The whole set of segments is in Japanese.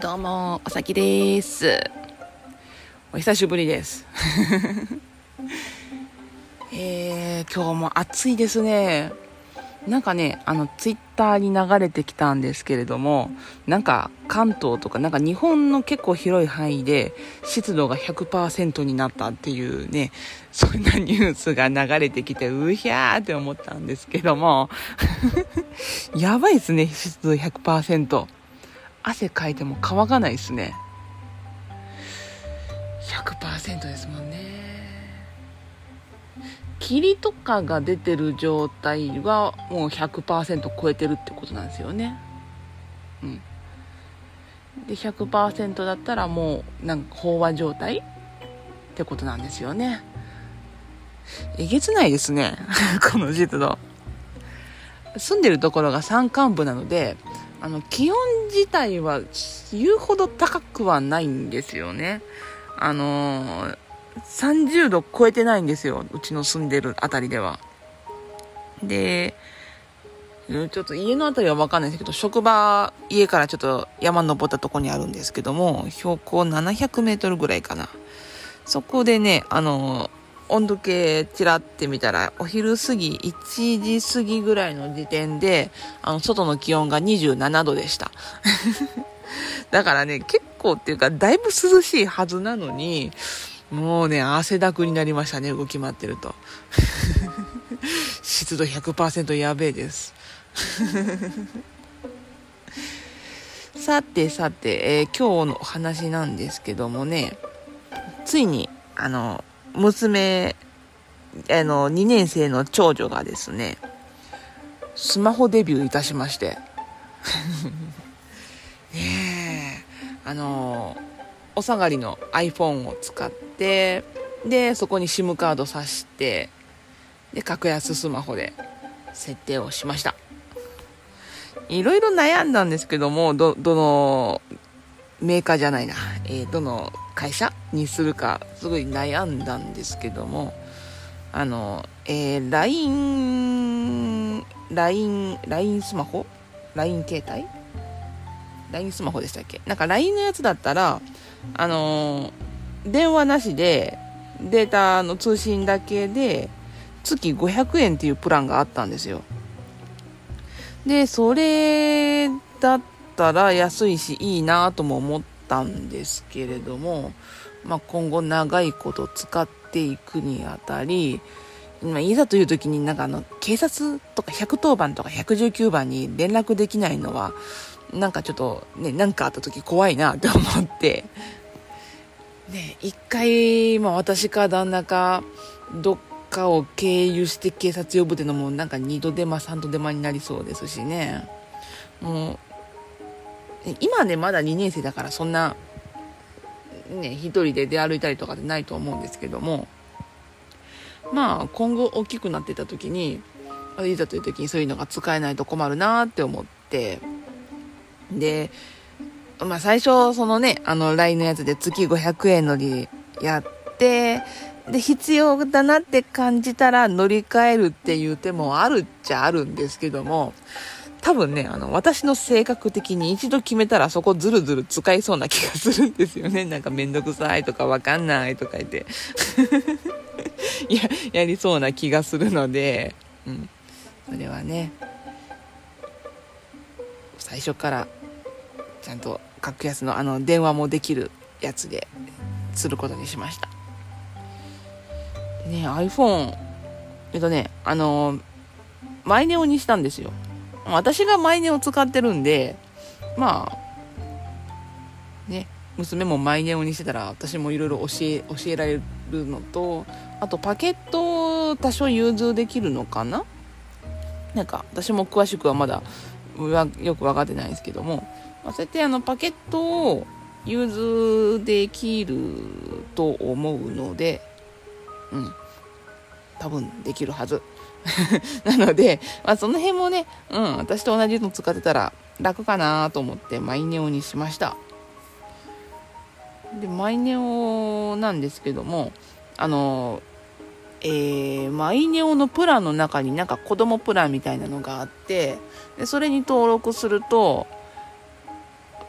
どうも、おさきです。お久しぶりです。えー、今日も暑いですね。なんかね、あの、ツイッターに流れてきたんですけれども、なんか関東とか、なんか日本の結構広い範囲で湿度が100%になったっていうね、そんなニュースが流れてきて、うひゃーって思ったんですけども、やばいですね、湿度100%。汗かいても乾かないですね。100%ですもんね。霧とかが出てる状態はもう100%超えてるってことなんですよね。うん。で、100%だったらもうなんか飽和状態？ってことなんですよね。えげつないですね。この湿度。住んでるところが山間部なので、あの、気温自体は言うほど高くはないんですよね。あのー、30度超えてないんですよ。うちの住んでるあたりでは。で、ちょっと家のあたりはわかんないですけど、職場、家からちょっと山登ったとこにあるんですけども、標高700メートルぐらいかな。そこでね、あのー、温度計ちらって見たら、お昼過ぎ、1時過ぎぐらいの時点で、あの、外の気温が27度でした。だからね、結構っていうか、だいぶ涼しいはずなのに、もうね、汗だくになりましたね、動き回ってると。湿度100%やべえです。さてさて、えー、今日のお話なんですけどもね、ついに、あの、娘、あの、2年生の長女がですね、スマホデビューいたしまして。ねえ、あの、お下がりの iPhone を使って、で、そこに SIM カード挿して、で、格安スマホで設定をしました。いろいろ悩んだんですけども、ど、どのメーカーじゃないな、えー、どの会社にするか、すごい悩んだんですけども、あの、えー、LINE、LINE、LINE スマホ ?LINE 携帯 ?LINE スマホでしたっけ？なんか LINE のやつだったら、あのー、電話なしで、データの通信だけで、月500円っていうプランがあったんですよ。で、それだったら安いしいいなとも思ったんですけれども、まあ、今後長いこと使っていくにあたり、まあ、いざという時になんかあの、警察とか110番とか119番に連絡できないのは、なんかちょっとね、なんかあった時怖いなって思って、ね、一回、まあ私か旦那か、どっかを経由して警察呼ぶっていうのもなんか二度手間三度手間になりそうですしね。もう、今ね、まだ2年生だからそんな、ね、一人で出歩いたりとかってないと思うんですけども、まあ今後大きくなってた時に、いざという時にそういうのが使えないと困るなって思って、で、まあ最初そのね、あの LINE のやつで月500円のりやって、で、必要だなって感じたら乗り換えるっていう手もあるっちゃあるんですけども、多分ね、あの、私の性格的に一度決めたらそこずるずる使いそうな気がするんですよね。なんかめんどくさいとかわかんないとか言って。や、やりそうな気がするので、うん。それはね、最初からちゃんと格安のあの電話もできるやつですることにしました。ね iPhone、えっとね、あの、マイネオにしたんですよ。私がマイネオ使ってるんで、まあ、ね、娘もマイネオにしてたら私もいろいろ教え、教えられるのと、あとパケットを多少融通できるのかな？なんか私も詳しくはまだよく分かってないんですけども、まあ、そうやってあのパケットを融通できると思うので、うん。多分できるはず。なので、まあその辺もね、うん、私と同じの使ってたら楽かなと思ってマイネオにしました。で、マイネオなんですけども、あの、えー、マイネオのプランの中になんか子供プランみたいなのがあって、でそれに登録すると、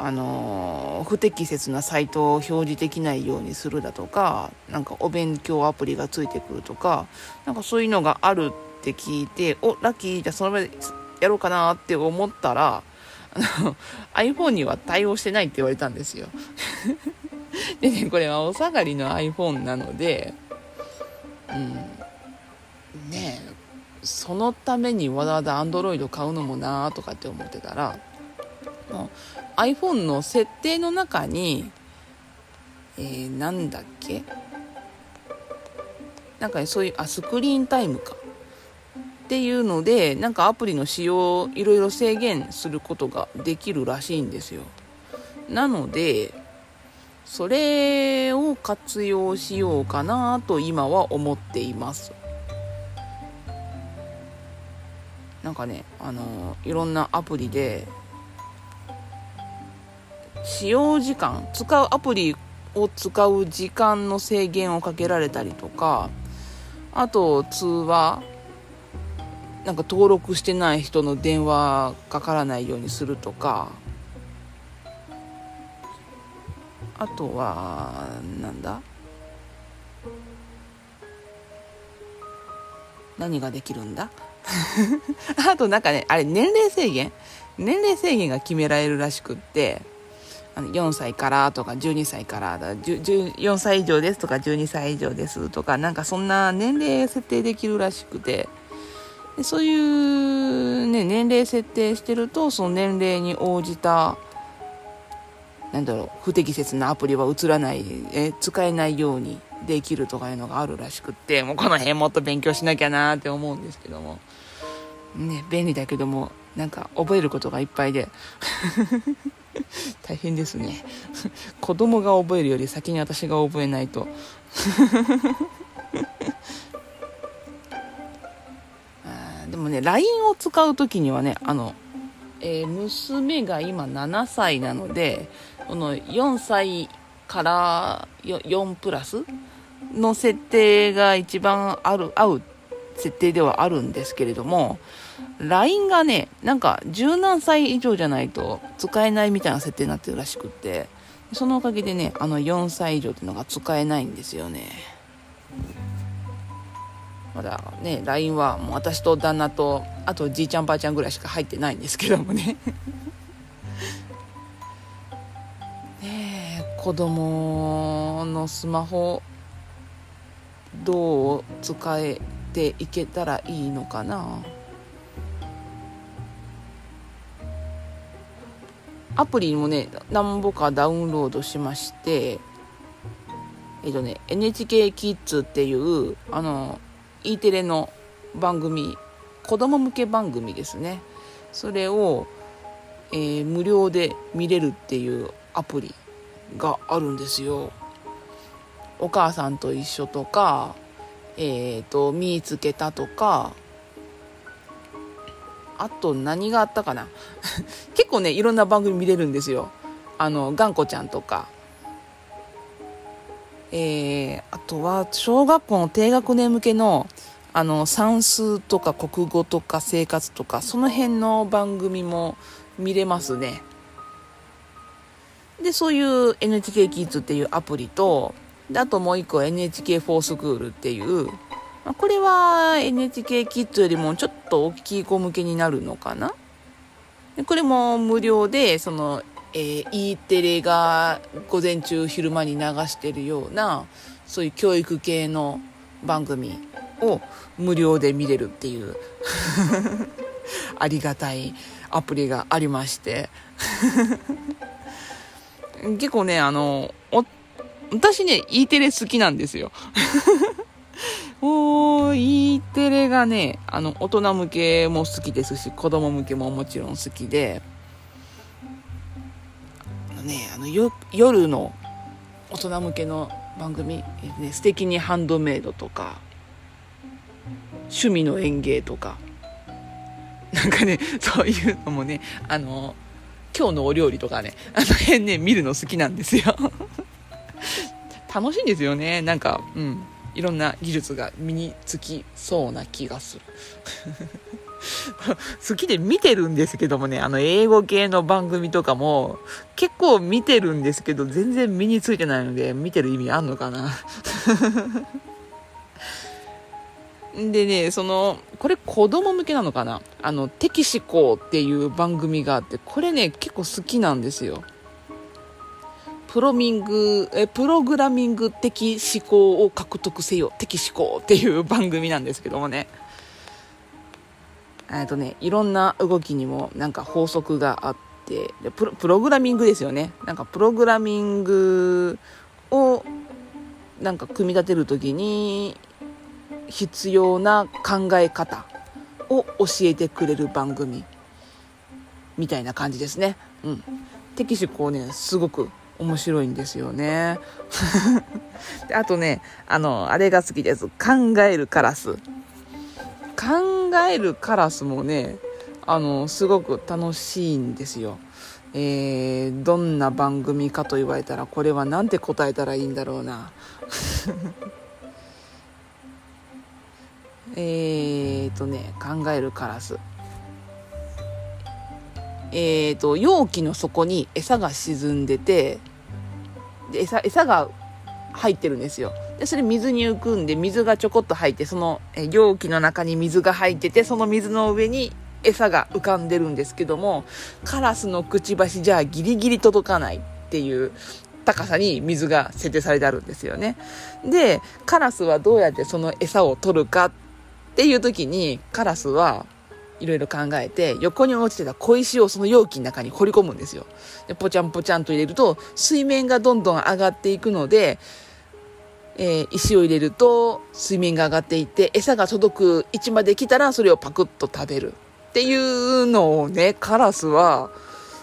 あの不適切なサイトを表示できないようにするだとかなんかお勉強アプリがついてくるとかなんかそういうのがあるって聞いておラッキーじゃあその場でやろうかなって思ったらあの iPhone には対応してないって言われたんですよ。でねこれはお下がりの iPhone なのでうんねえそのためにわざわざ Android 買うのもなとかって思ってたら iPhone の設定の中に、えー、なんだっけ？なんか、ね、そういうあスクリーンタイムか。っていうのでなんかアプリの使用をいろいろ制限することができるらしいんですよ。なのでそれを活用しようかなと今は思っています。なんかねあのいろんなアプリで使用時間使うアプリを使う時間の制限をかけられたりとかあと通話なんか登録してない人の電話かからないようにするとか。あとはなんだ？何ができるんだ？あとなんかねあれ年齢制限？年齢制限が決められるらしくって4歳からとか12歳からだ4歳以上ですとか12歳以上ですとかなんかそんな年齢設定できるらしくて。でそういう、ね、年齢設定してるとその年齢に応じたなんだろう不適切なアプリは映らないえ使えないようにできるとかいうのがあるらしくってもうこの辺もっと勉強しなきゃなって思うんですけども。ね便利だけどもなんか覚えることがいっぱいで。大変ですね。子供が覚えるより先に私が覚えないと。もね LINE を使う時にはねあの、えー、娘が今7歳なのでこの4歳から4プラスの設定が一番ある合う設定ではあるんですけれども LINE がね、なんか十何歳以上じゃないと使えないみたいな設定になってるらしくって、そのおかげでね、あの4歳以上っていうのが使えないんですよね。まだね、LINE はもう私と旦那と、あとじいちゃんばあちゃんぐらいしか入ってないんですけどもね。ねえ子供のスマホ、どう使えていけたらいいのかな？アプリもね何ぼかダウンロードしましてえっとね NHK キッズっていうあの E テレの番組子供向け番組ですねそれを、えー、無料で見れるっていうアプリがあるんですよお母さんと一緒とかえっ、ー、と見つけたとかあと何があったかな 結構ね、いろんな番組見れるんですよ。あの、頑固ちゃんとか。えー、あとは、小学校の低学年向けの、あの、算数とか国語とか生活とか、その辺の番組も見れますね。で、そういう NHK キッズっていうアプリと、であともう一個 NHK フォースクールっていうま、これは NHK キッズよりもちょっと大きい子向けになるのかな？これも無料で、その、えー、E テレが午前中昼間に流してるような、そういう教育系の番組を無料で見れるっていう ありがたいアプリがありまして。結構ね、あの、私ね、E テレ好きなんですよ。もう、E テレがね、あの、大人向けも好きですし、子供向けももちろん好きで、のね、あの、夜の大人向けの番組、ね、素敵にハンドメイドとか、趣味の園芸とか、なんかね、そういうのもね、あの、今日のお料理とかね、あの辺ね、見るの好きなんですよ。楽しいんですよね、なんか、うん。いろんな技術が身につきそうな気がする 好きで見てるんですけどもね、あの、英語系の番組とかも、結構見てるんですけど、全然身についてないので、見てる意味あんのかな でね、その、これ子供向けなのかなあの、テキシコっていう番組があって、これね、結構好きなんですよ。プロミング、え、プログラミング的思考を獲得せよ、的思考っていう番組なんですけどもね。えっとね、いろんな動きにもなんか法則があってでプロ、プログラミングですよね。なんかプログラミングをなんか組み立てるときに必要な考え方を教えてくれる番組みたいな感じですね。うん。テキシコね、すごく面白いんですよね。であとね、あの、あれが好きです。考えるカラス。考えるカラスもね、あの、すごく楽しいんですよ。えー、どんな番組かと言われたら、これは何て答えたらいいんだろうな。えーとね、考えるカラス。えーと、容器の底に餌が沈んでて、で餌、餌が入ってるんですよ。で、それ水に浮くんで、水がちょこっと入って、その、容器の中に水が入ってて、その水の上に餌が浮かんでるんですけども、カラスのくちばしじゃギリギリ届かないっていう高さに水が設定されてあるんですよね。で、カラスはどうやってその餌を取るかっていう時にカラスはいろいろ考えて横に落ちてた小石をその容器の中に掘り込むんですよ。で、ポチャンポチャンと入れると水面がどんどん上がっていくので、えー、石を入れると水面が上がっていて餌が届く位置まで来たらそれをパクッと食べるっていうのをね、カラスは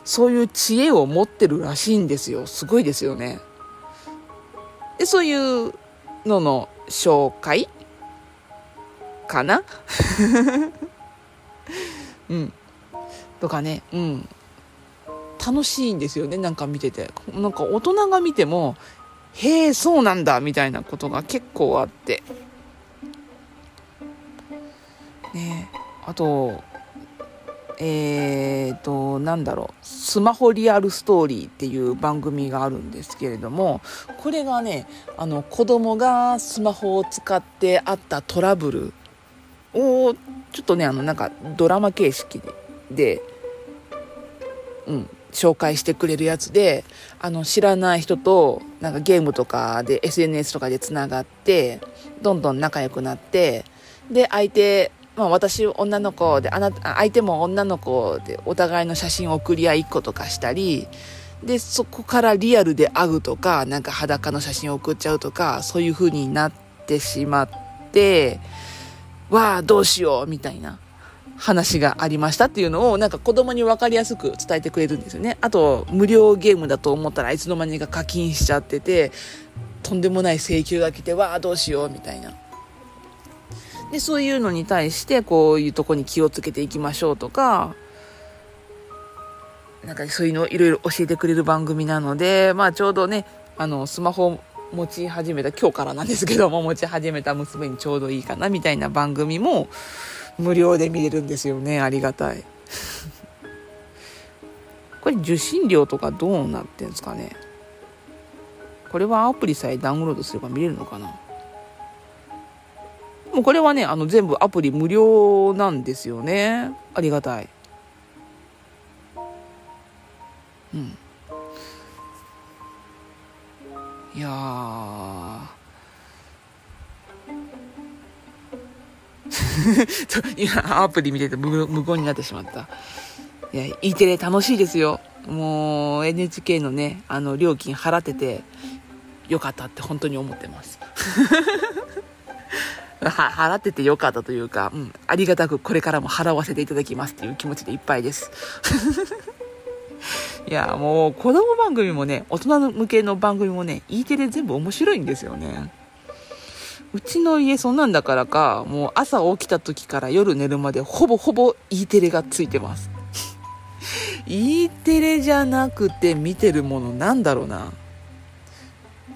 そういう知恵を持ってるらしいんですよ。すごいですよね。で、そういうのの紹介？かな？うん。とかね、うん。楽しいんですよね、なんか見てて。なんか大人が見ても、へえ、そうなんだ、みたいなことが結構あって。ねあと、えーと、なんだろう、スマホリアルストーリーっていう番組があるんですけれども、これがね、あの、子供がスマホを使ってあったトラブルをちょっとねあのなんかドラマ形式でうん紹介してくれるやつであの知らない人となんかゲームとかで SNS とかでつながってどんどん仲良くなってで相手まあ私女の子であなた相手も女の子でお互いの写真を送り合いっ個とかしたりでそこからリアルで会うとかなんか裸の写真を送っちゃうとかそういう風になってしまってわあ、どうしよう、みたいな。話がありましたっていうのを、なんか子供に分かりやすく伝えてくれるんですよね。あと、無料ゲームだと思ったらいつの間にか課金しちゃってて、とんでもない請求が来て、わあ、どうしよう、みたいな。で、そういうのに対して、こういうとこに気をつけていきましょうとか、なんかそういうのをいろいろ教えてくれる番組なので、まあちょうどね、あの、スマホ持ち始めた、今日からなんですけども、持ち始めた娘にちょうどいいかな、みたいな番組も無料で見れるんですよね。ありがたい。これ受信料とかどうなってんですかね？これはアプリさえダウンロードすれば見れるのかな？もうこれはね、あの全部アプリ無料なんですよね。ありがたい。うん。いや 今アプリ見てて無無言になってしまった。いや、E テレ楽しいですよ。もう NHK のね、あの料金払っててよかったって本当に思ってます。払っててよかったというか、うん、ありがたくこれからも払わせていただきますっていう気持ちでいっぱいです。いや、もう子供番組もね、大人向けの番組もね、E テレ全部面白いんですよね。うちの家そんなんだからか、もう朝起きた時から夜寝るまでほぼほぼ E テレがついてます。E テレじゃなくて見てるものなんだろうな。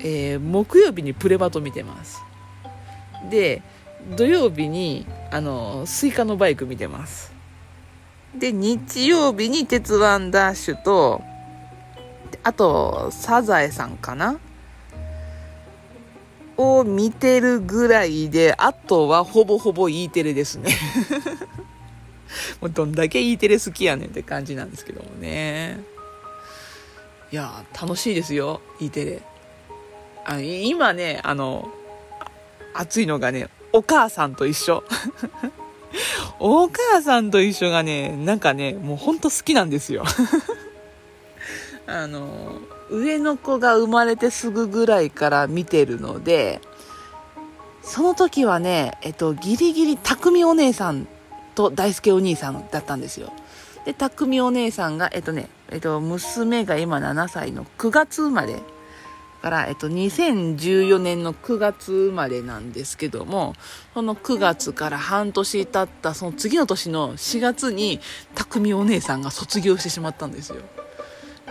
えー、木曜日にプレバト見てます。で、土曜日に、あの、スイカのバイク見てます。で、日曜日に鉄腕ダッシュと、あと、サザエさんかなを見てるぐらいで、あとはほぼほぼ E テレですね もうどんだけ E テレ好きやねんって感じなんですけどもね。いや、楽しいですよ、E テレ。あ今ね、あの、熱いのがね、お母さんと一緒。お母さんと一緒がね、なんかね、もうほんと好きなんですよ。あの、上の子が生まれてすぐぐらいから見てるので、その時はね、えっと、ギリギリ匠お姉さんと大輔お兄さんだったんですよ。で、匠お姉さんが、えっとね、えっと、娘が今7歳の9月生まれから、えっと、2014年の9月生まれなんですけども、その9月から半年経った、その次の年の4月に、匠お姉さんが卒業してしまったんですよ。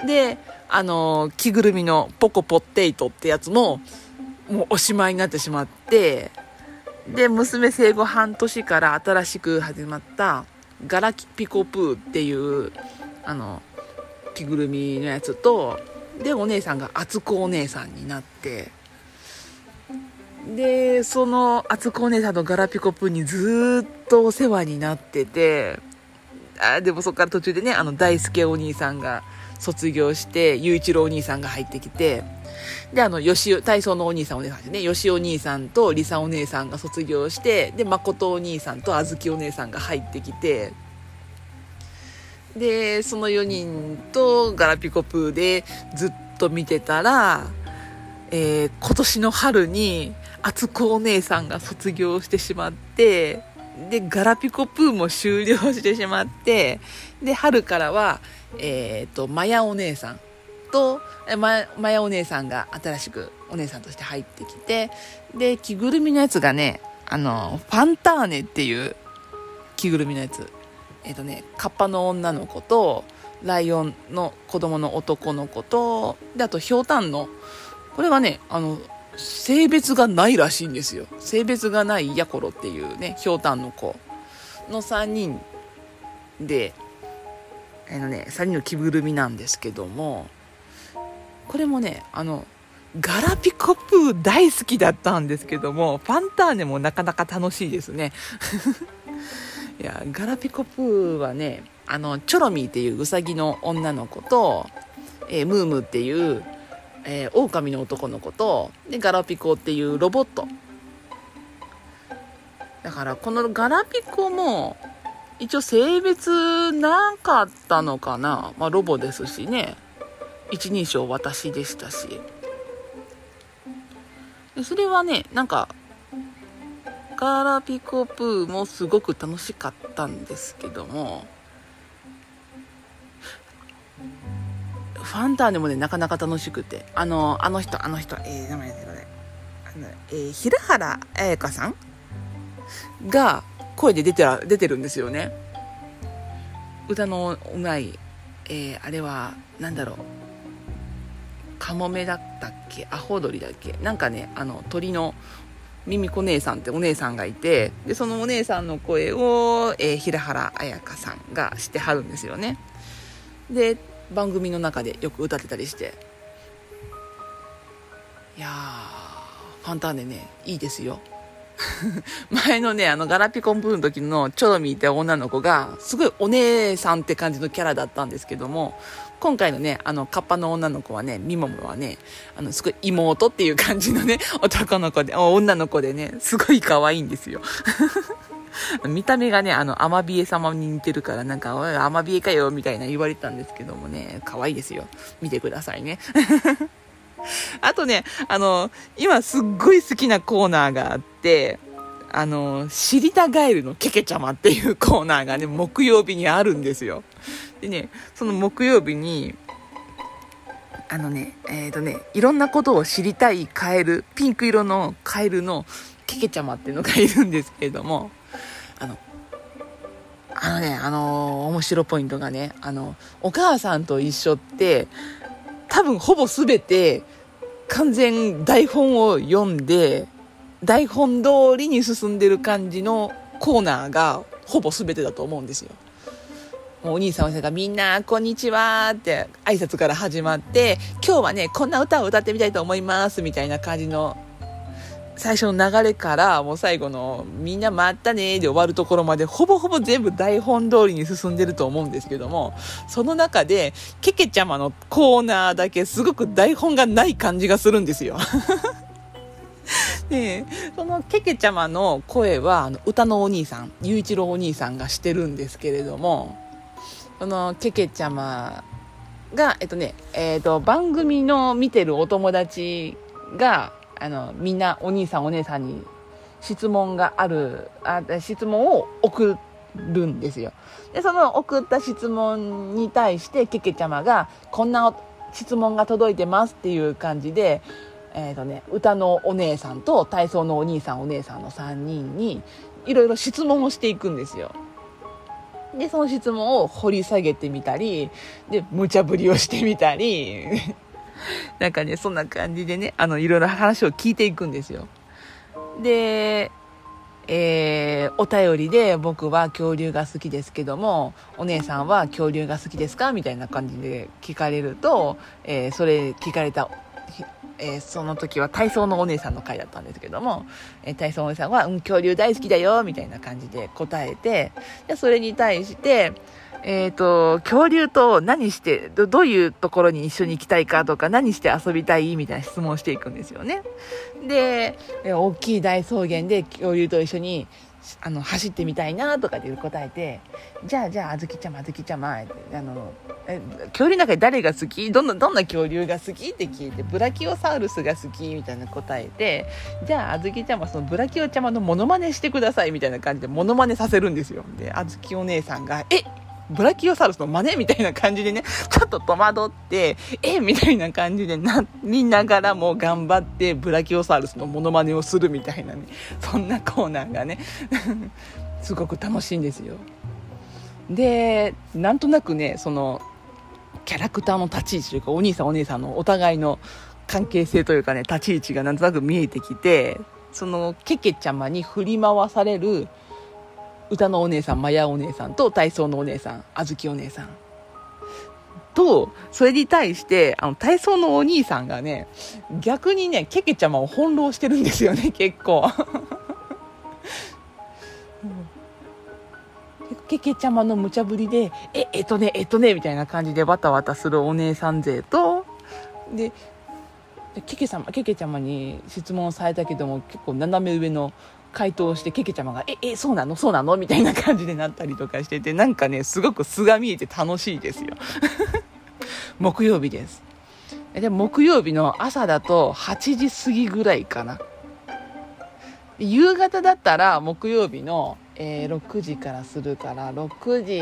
で、あの、着ぐるみのポコポッテイトってやつも、もうおしまいになってしまって、で、娘生後半年から新しく始まった、ガラキピコプーっていう、あの、着ぐるみのやつと、で、お姉さんが厚子お姉さんになって、で、その厚子お姉さんのガラピコプーにずっとお世話になってて、あでもそこから途中でね、あの大輔お兄さんが、卒業して、雄一郎お兄さんが入ってきて、で、あの、吉尾、体操のお兄さんお姉さんですね、吉尾お兄さんと梨沙お姉さんが卒業して、で、誠お兄さんと小豆お姉さんが入ってきて、で、その4人とガラピコプーでずっと見てたら、えー、今年の春に、厚子お姉さんが卒業してしまって、で、ガラピコプーも終了してしまって、で、春からは、えっ、ー、と、マヤお姉さんと、ま、マヤお姉さんが新しくお姉さんとして入ってきて、で、着ぐるみのやつがね、あの、ファンターネっていう着ぐるみのやつ。えっ、ー、とね、カッパの女の子と、ライオンの子供の男の子と、で、あと、ひょうたんの、これがね、あの、性別がないらしいんですよ。性別がないヤコロっていうね、ひょうたんの子の3人で、あのね、3人の着ぐるみなんですけども、これもね、あの、ガラピコプー大好きだったんですけども、ファンターネもなかなか楽しいですね。いや、ガラピコプーはね、あの、チョロミーっていうウサギの女の子と、えー、ムームっていう、えー、狼の男の子と、で、ガラピコっていうロボット。だから、このガラピコも、一応性別なかったのかな。まあ、ロボですしね。一人称私でしたしで。それはね、なんか、ガラピコプーもすごく楽しかったんですけども、ファンターネもね、なかなか楽しくて、あの、あの人、あの人、えー、名前でこれ、あの、えー、平原綾香さんが、声で出て出てるんですよね。歌のうまい、えー、あれは、何だろう。カモメだったっけ？アホ鳥だっけ？なんかね、あの、鳥のミミコ姉さんってお姉さんがいて、で、そのお姉さんの声を、えー、平原綾香さんがしてはるんですよね。で、番組の中でよく歌ってたりして。いやー、ファンターネね、いいですよ。前のね、あの、ガラピコンブーの時のチョロミーって女の子が、すごいお姉さんって感じのキャラだったんですけども、今回のね、あの、カッパの女の子はね、ミモモはね、あの、すごい妹っていう感じのね、男の子で、女の子でね、すごい可愛いんですよ。見た目がね、あの、アマビエ様に似てるから、なんか、おい、アマビエかよ、みたいな言われたんですけどもね、可愛いですよ。見てくださいね。あとね、あの、今すっごい好きなコーナーがあって、あの、知りたガエルのケケちゃまっていうコーナーがね、木曜日にあるんですよ。でね、その木曜日に、あのね、えっ、ー、とね、いろんなことを知りたいカエル、ピンク色のカエルのケケちゃまっていうのがいるんですけれども、あの、あのね、あのー、面白ポイントがね、あの、お母さんと一緒って、多分ほぼ全て完全台本を読んで、台本通りに進んでる感じのコーナーがほぼ全てだと思うんですよ。もうお兄さんお兄さんがみんな、こんにちはって挨拶から始まって、今日はね、こんな歌を歌ってみたいと思いますみたいな感じの最初の流れからもう最後のみんな待ったねで終わるところまでほぼほぼ全部台本通りに進んでると思うんですけども、その中でケケちゃまのコーナーだけすごく台本がない感じがするんですよ。で、そのケケちゃまの声はあの歌のお兄さん、雄一郎お兄さんがしてるんですけれども、そのケケちゃまが、えっとね、えっと、番組の見てるお友達が、あの、みんなお兄さんお姉さんに質問がある、あ質問を送るんですよ。で、その送った質問に対して、けけちゃまが、こんな質問が届いてますっていう感じで、えっ、ー、とね、歌のお姉さんと体操のお兄さんお姉さんの3人に、いろいろ質問をしていくんですよ。で、その質問を掘り下げてみたり、で、無茶ぶりをしてみたり、なんかね、そんな感じでね、あの、いろいろ話を聞いていくんですよ。で、えー、お便りで僕は恐竜が好きですけども、お姉さんは恐竜が好きですかみたいな感じで聞かれると、えー、それ聞かれた、えー、その時は体操のお姉さんの回だったんですけども、え体操のお姉さんは、うん、恐竜大好きだよ、みたいな感じで答えて、でそれに対して、えっ、ー、と、恐竜と何してど、どういうところに一緒に行きたいかとか、何して遊びたいみたいな質問をしていくんですよね。で、大きい大草原で恐竜と一緒にあの、走ってみたいなとかで答えて、じゃあ、じゃあ、あずきちゃま、あずきちゃま、あの、え、恐竜の中で誰が好き？どんな、どんな恐竜が好きって聞いて、ブラキオサウルスが好きみたいな答えて、じゃあ、あずきちゃま、そのブラキオちゃまのモノマネしてくださいみたいな感じでモノマネさせるんですよ。で、あずきお姉さんが、えブラキオサウルスの真似みたいな感じでね、ちょっと戸惑って、えみたいな感じでな、見ながらも頑張ってブラキオサウルスのモノマネをするみたいなね、そんなコーナーがね、すごく楽しいんですよ。で、なんとなくね、その、キャラクターの立ち位置というか、お兄さんお姉さんのお互いの関係性というかね、立ち位置がなんとなく見えてきて、その、ケケちゃまに振り回される歌のお姉さん、マヤお姉さんと体操のお姉さん、あずきお姉さん。と、それに対して、あの、体操のお兄さんがね、逆にね、ケケちゃまを翻弄してるんですよね、結構。ケケちゃまの無茶ぶりで、え、えっとね、えっとね、みたいな感じでバタバタするお姉さん勢と、で、ケケ様、ケケちゃまに質問されたけども、結構斜め上の回答してけけちゃまが「ええそうなの？そうなの?」みたいな感じでなったりとかしててなんかねすごく素が見えて楽しいですよ。木曜日です。で木曜日の朝だと8時過ぎぐらいかな。夕方だったら木曜日の、えー、6時からするから6時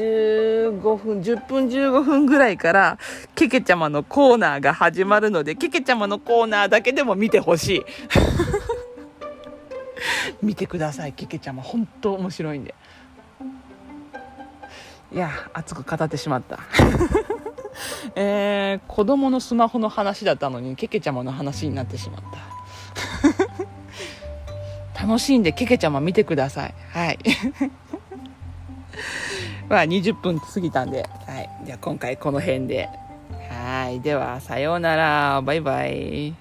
15分10分15分ぐらいからけけちゃまのコーナーが始まるのでけけちゃまのコーナーだけでも見てほしい見てくださいけけちゃま本当面白いんで。いや熱く語ってしまった。えー、子供のスマホの話だったのにけけちゃまの話になってしまった。楽しんでけけちゃま見てください。はい。まあ20分過ぎたんで、はい、じゃあ今回この辺で。はい。ではさようなら。バイバイ。